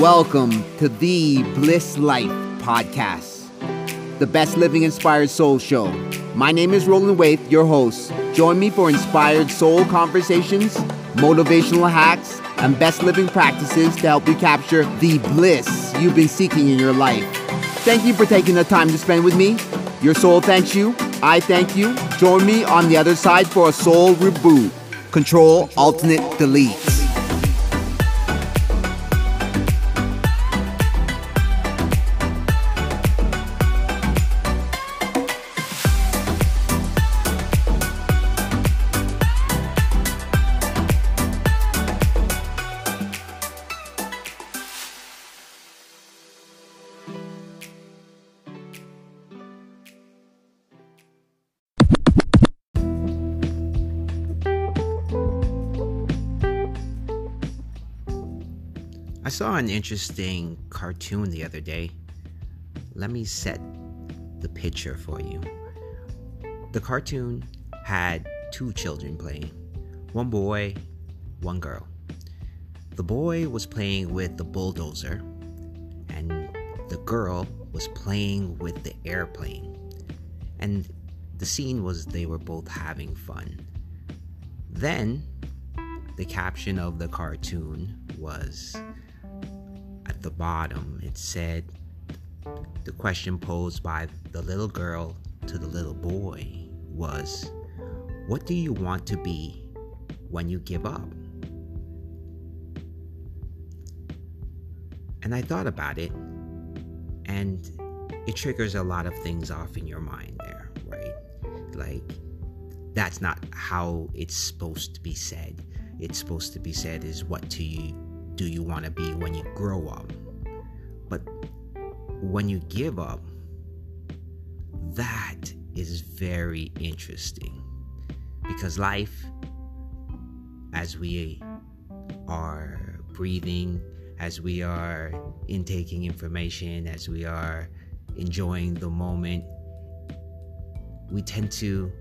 Welcome to the Bliss Life podcast, the best living inspired soul show. My name is Roland Waith, your host. Join me for inspired soul conversations, motivational hacks, and best living practices to help you capture the bliss you've been seeking in your life. Thank you for taking the time to spend with me. Your soul thanks you. I thank you. Join me on the other side for a soul reboot. Control, alternate, delete. Saw an interesting cartoon the other day. Let me set the picture for you. The cartoon had two children playing one boy, one girl. The boy was playing with the bulldozer, and the girl was playing with the airplane. And the scene was they were both having fun. Then, the caption of the cartoon was the bottom, it said the question posed by the little girl to the little boy was, What do you want to be when you give up? And I thought about it, and it triggers a lot of things off in your mind there, right? Like, that's not how it's supposed to be said. It's supposed to be said is what do you do you want to be when you grow up? But when you give up, that is very interesting because life, as we are breathing, as we are intaking information, as we are enjoying the moment, we tend to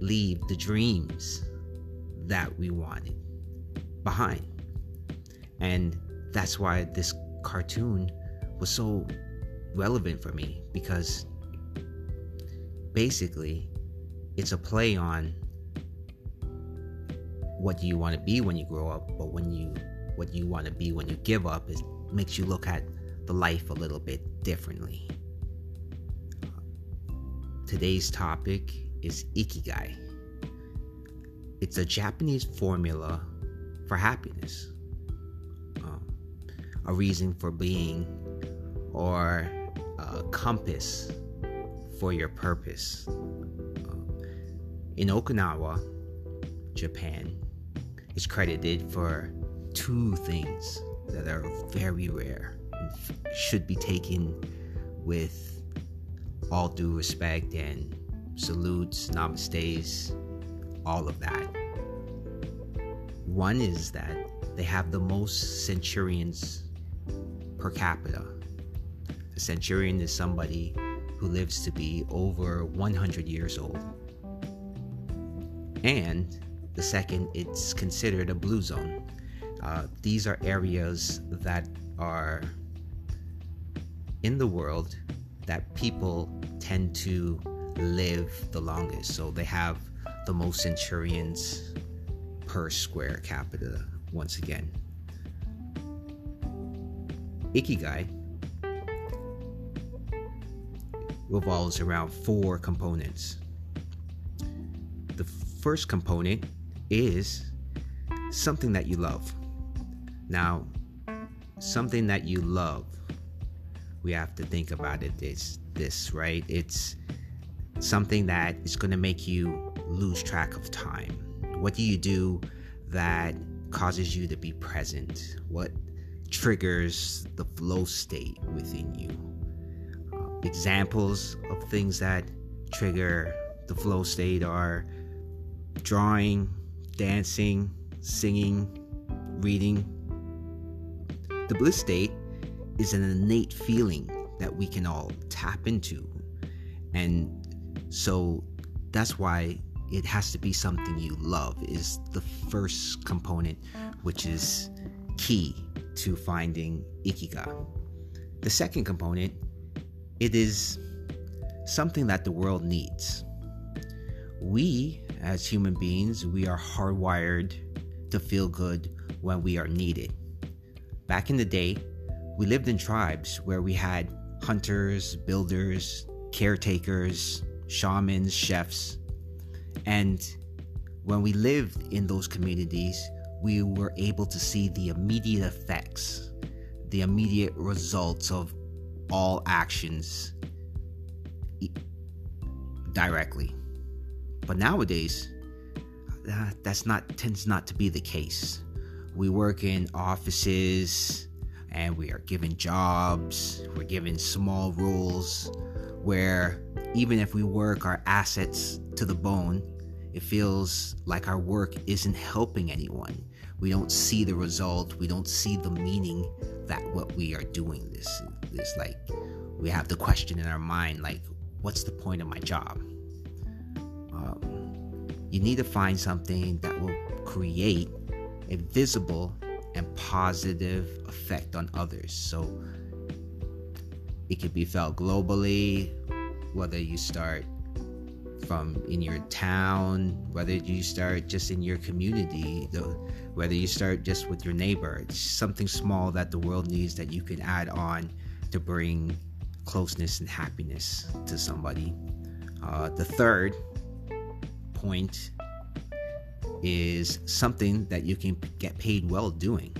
leave the dreams that we wanted behind. And that's why this cartoon was so relevant for me because basically it's a play on what do you want to be when you grow up, but when you what you want to be when you give up it makes you look at the life a little bit differently. Today's topic is ikigai. It's a Japanese formula for happiness a reason for being or a compass for your purpose. In Okinawa, Japan, is credited for two things that are very rare and should be taken with all due respect and salutes, namastes, all of that. One is that they have the most centurions per capita. A centurion is somebody who lives to be over 100 years old. And the second, it's considered a blue zone. Uh, these are areas that are in the world that people tend to live the longest. So they have the most centurions per square capita, once again. Ikigai revolves around four components. The first component is something that you love. Now, something that you love, we have to think about it. it is this, right? It's something that is going to make you lose track of time. What do you do that causes you to be present? What triggers the flow state within you. Uh, examples of things that trigger the flow state are drawing, dancing, singing, reading. The bliss state is an innate feeling that we can all tap into. And so that's why it has to be something you love is the first component which is key to finding ikigai. The second component, it is something that the world needs. We, as human beings, we are hardwired to feel good when we are needed. Back in the day, we lived in tribes where we had hunters, builders, caretakers, shamans, chefs. And when we lived in those communities, we were able to see the immediate effects, the immediate results of all actions directly. But nowadays, uh, that's not tends not to be the case. We work in offices and we are given jobs, we're given small roles where even if we work our assets to the bone, it feels like our work isn't helping anyone. We don't see the result, we don't see the meaning that what we are doing this is like we have the question in our mind like what's the point of my job? Um, you need to find something that will create a visible and positive effect on others. So it could be felt globally, whether you start from in your town, whether you start just in your community, the, whether you start just with your neighbor. It's something small that the world needs that you can add on to bring closeness and happiness to somebody. Uh, the third point is something that you can get paid well doing.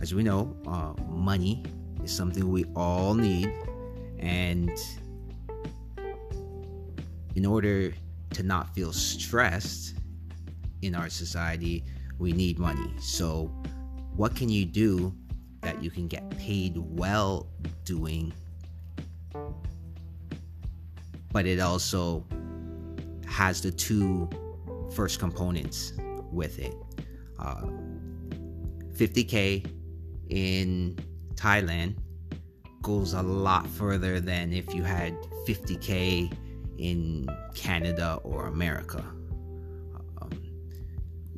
As we know, uh, money is something we all need, and in order to not feel stressed in our society, we need money. So, what can you do that you can get paid well doing but it also has the two first components with it. Uh, 50k in Thailand goes a lot further than if you had 50k in Canada or America. Um,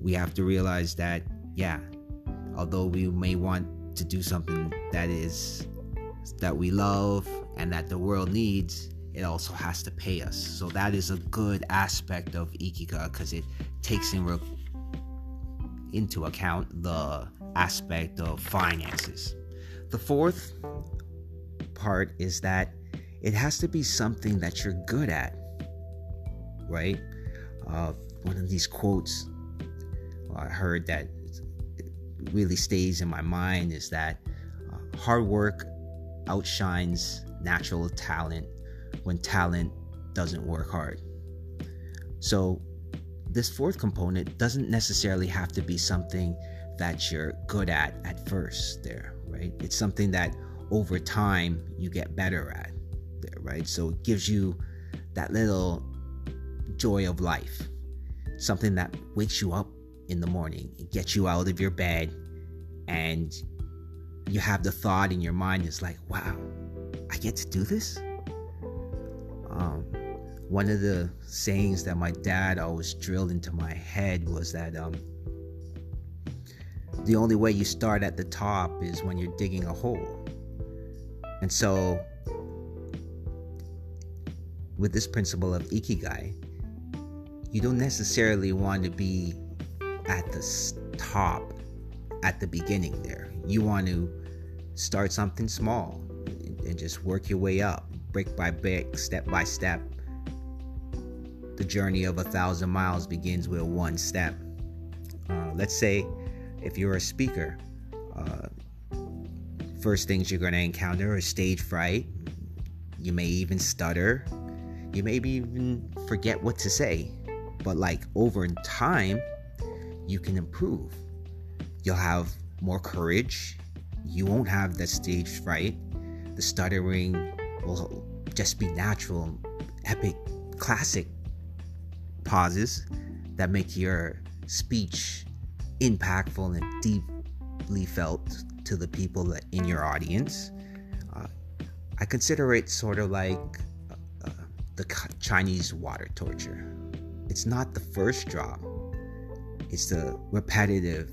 we have to realize that, yeah, although we may want to do something that is that we love and that the world needs, it also has to pay us. So that is a good aspect of Ikigai because it takes in re- into account the aspect of finances. The fourth part is that it has to be something that you're good at, right? Uh, one of these quotes I heard that really stays in my mind is that uh, hard work outshines natural talent when talent doesn't work hard. So, this fourth component doesn't necessarily have to be something that you're good at at first, there, right? It's something that over time you get better at, there, right? So, it gives you that little joy of life, something that wakes you up in the morning, it gets you out of your bed, and you have the thought in your mind is like, wow, I get to do this? Um, one of the sayings that my dad always drilled into my head was that um, the only way you start at the top is when you're digging a hole. And so, with this principle of ikigai, you don't necessarily want to be at the top at the beginning there. You want to start something small and just work your way up brick by brick, step by step. The journey of a thousand miles begins with one step. Uh, let's say if you're a speaker, uh, first things you're going to encounter are stage fright. You may even stutter. You may even forget what to say. But, like, over time, you can improve. You'll have more courage. You won't have the stage fright. The stuttering will just be natural, epic, classic pauses that make your speech impactful and deeply felt to the people that in your audience. Uh, I consider it sort of like the Chinese water torture. It's not the first drop, it's the repetitive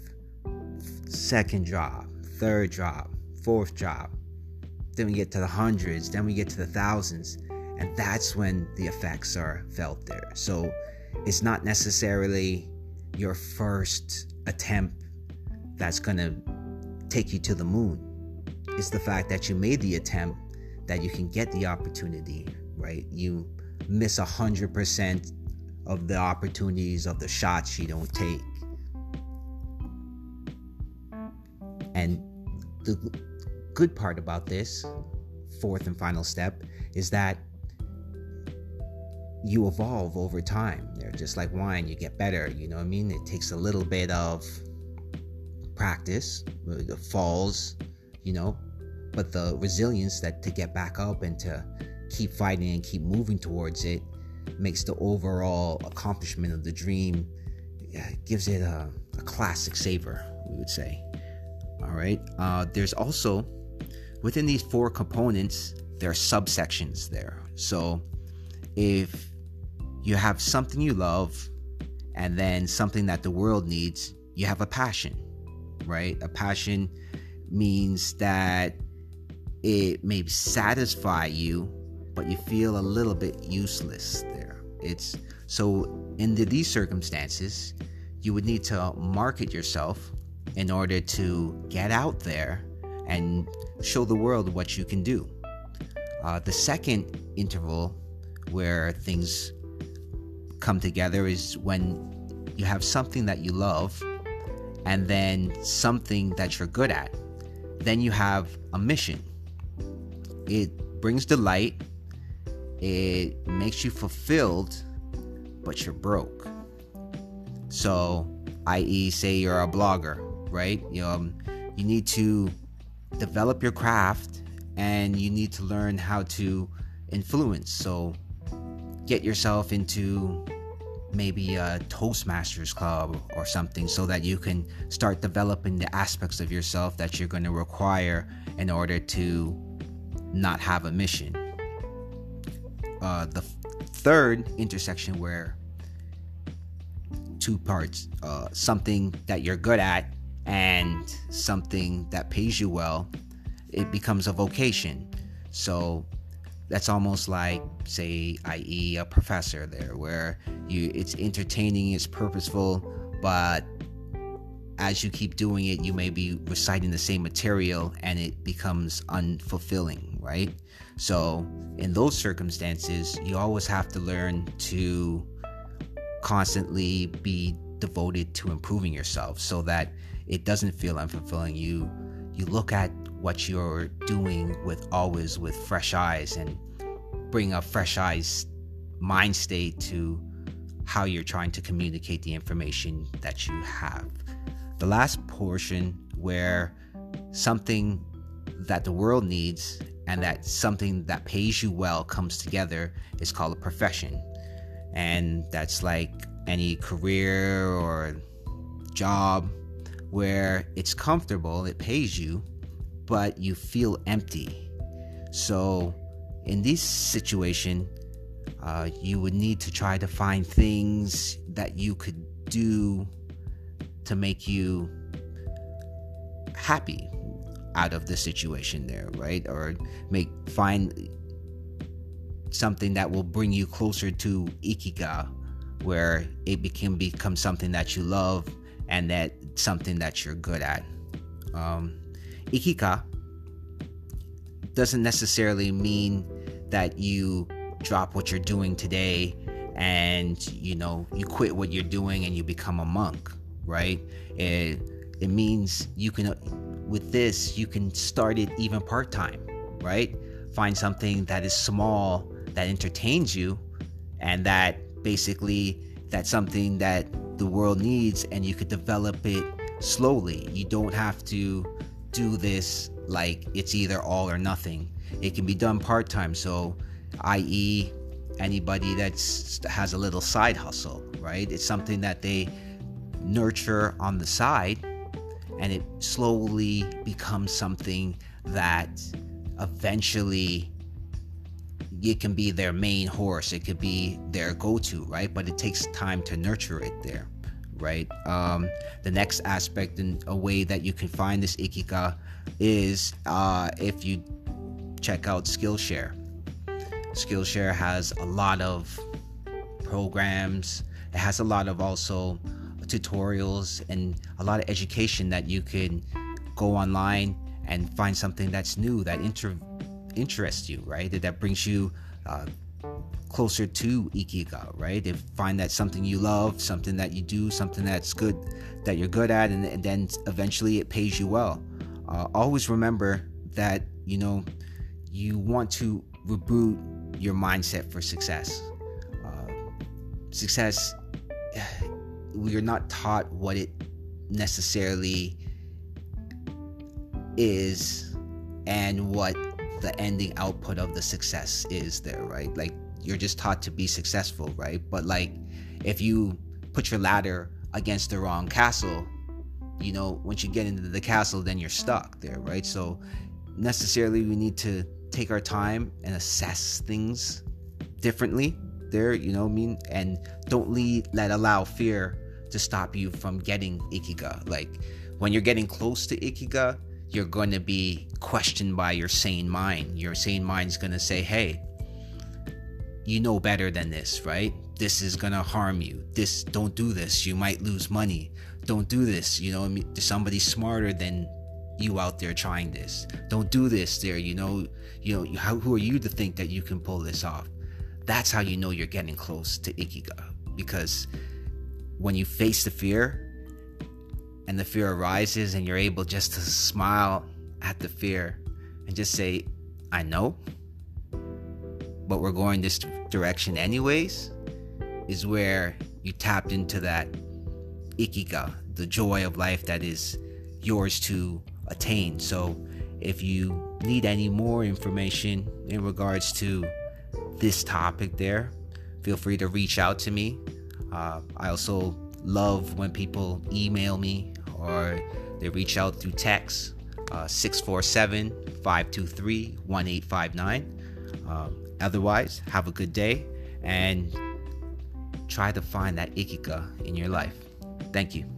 second drop, third job, fourth job. Then we get to the hundreds, then we get to the thousands. And that's when the effects are felt there. So it's not necessarily your first attempt that's going to take you to the moon. It's the fact that you made the attempt that you can get the opportunity, right? You miss 100% of the opportunities of the shots she don't take. And the good part about this, fourth and final step, is that you evolve over time. They're just like wine, you get better, you know what I mean? It takes a little bit of practice, the falls, you know, but the resilience that to get back up and to keep fighting and keep moving towards it makes the overall accomplishment of the dream gives it a, a classic savor we would say. All right uh, there's also within these four components there are subsections there. So if you have something you love and then something that the world needs you have a passion right? A passion means that it may satisfy you but you feel a little bit useless there. It's so in the, these circumstances, you would need to market yourself in order to get out there and show the world what you can do. Uh, the second interval where things come together is when you have something that you love and then something that you're good at. Then you have a mission. It brings delight it makes you fulfilled, but you're broke. So, i.e., say you're a blogger, right? You, know, um, you need to develop your craft and you need to learn how to influence. So, get yourself into maybe a Toastmasters club or something so that you can start developing the aspects of yourself that you're going to require in order to not have a mission uh, the third intersection where two parts uh, something that you're good at and something that pays you well it becomes a vocation. So that's almost like say i.e a professor there where you it's entertaining it's purposeful but as you keep doing it you may be reciting the same material and it becomes unfulfilling right so, in those circumstances, you always have to learn to constantly be devoted to improving yourself so that it doesn't feel unfulfilling. You you look at what you're doing with always with fresh eyes and bring a fresh eyes mind state to how you're trying to communicate the information that you have. The last portion where something that the world needs and that something that pays you well comes together is called a profession. And that's like any career or job where it's comfortable, it pays you, but you feel empty. So, in this situation, uh, you would need to try to find things that you could do to make you happy out of the situation there, right? Or make find something that will bring you closer to ikiga, where it can become something that you love and that something that you're good at. Um, ikiga doesn't necessarily mean that you drop what you're doing today and you know you quit what you're doing and you become a monk right it it means you can with this, you can start it even part time, right? Find something that is small that entertains you and that basically that's something that the world needs and you could develop it slowly. You don't have to do this like it's either all or nothing. It can be done part time. So, i.e., anybody that has a little side hustle, right? It's something that they nurture on the side and it slowly becomes something that eventually it can be their main horse it could be their go-to right but it takes time to nurture it there right um, the next aspect and a way that you can find this ikiga is uh, if you check out Skillshare. Skillshare has a lot of programs. It has a lot of also tutorials and a lot of education that you can go online and find something that's new that inter- interests you, right? That that brings you uh, closer to ikiga, right? If find that something you love, something that you do, something that's good that you're good at, and, and then eventually it pays you well. Uh, always remember that you know you want to reboot your mindset for success. Uh, success, we are not taught what it necessarily is and what the ending output of the success is there, right? Like you're just taught to be successful, right? But like if you put your ladder against the wrong castle, you know, once you get into the castle, then you're stuck there, right? So necessarily we need to take our time and assess things differently there, you know I mean? And don't lead, let allow fear to stop you from getting ikiga. Like when you're getting close to ikiga, you're going to be questioned by your sane mind. Your sane mind's going to say, hey, you know better than this, right? This is going to harm you. This, don't do this. You might lose money. Don't do this. You know, somebody smarter than you out there trying this. Don't do this there. You know, you know, how, who are you to think that you can pull this off? That's how you know you're getting close to Ikiga. Because when you face the fear, and the fear arises and you're able just to smile at the fear and just say, I know, but we're going this direction anyways, is where you tapped into that ikiga, the joy of life that is yours to attain. So if you need any more information in regards to this topic there, feel free to reach out to me. Uh, I also love when people email me or they reach out through text uh, 647 523 1859. Um, otherwise, have a good day and try to find that ikiga in your life. Thank you.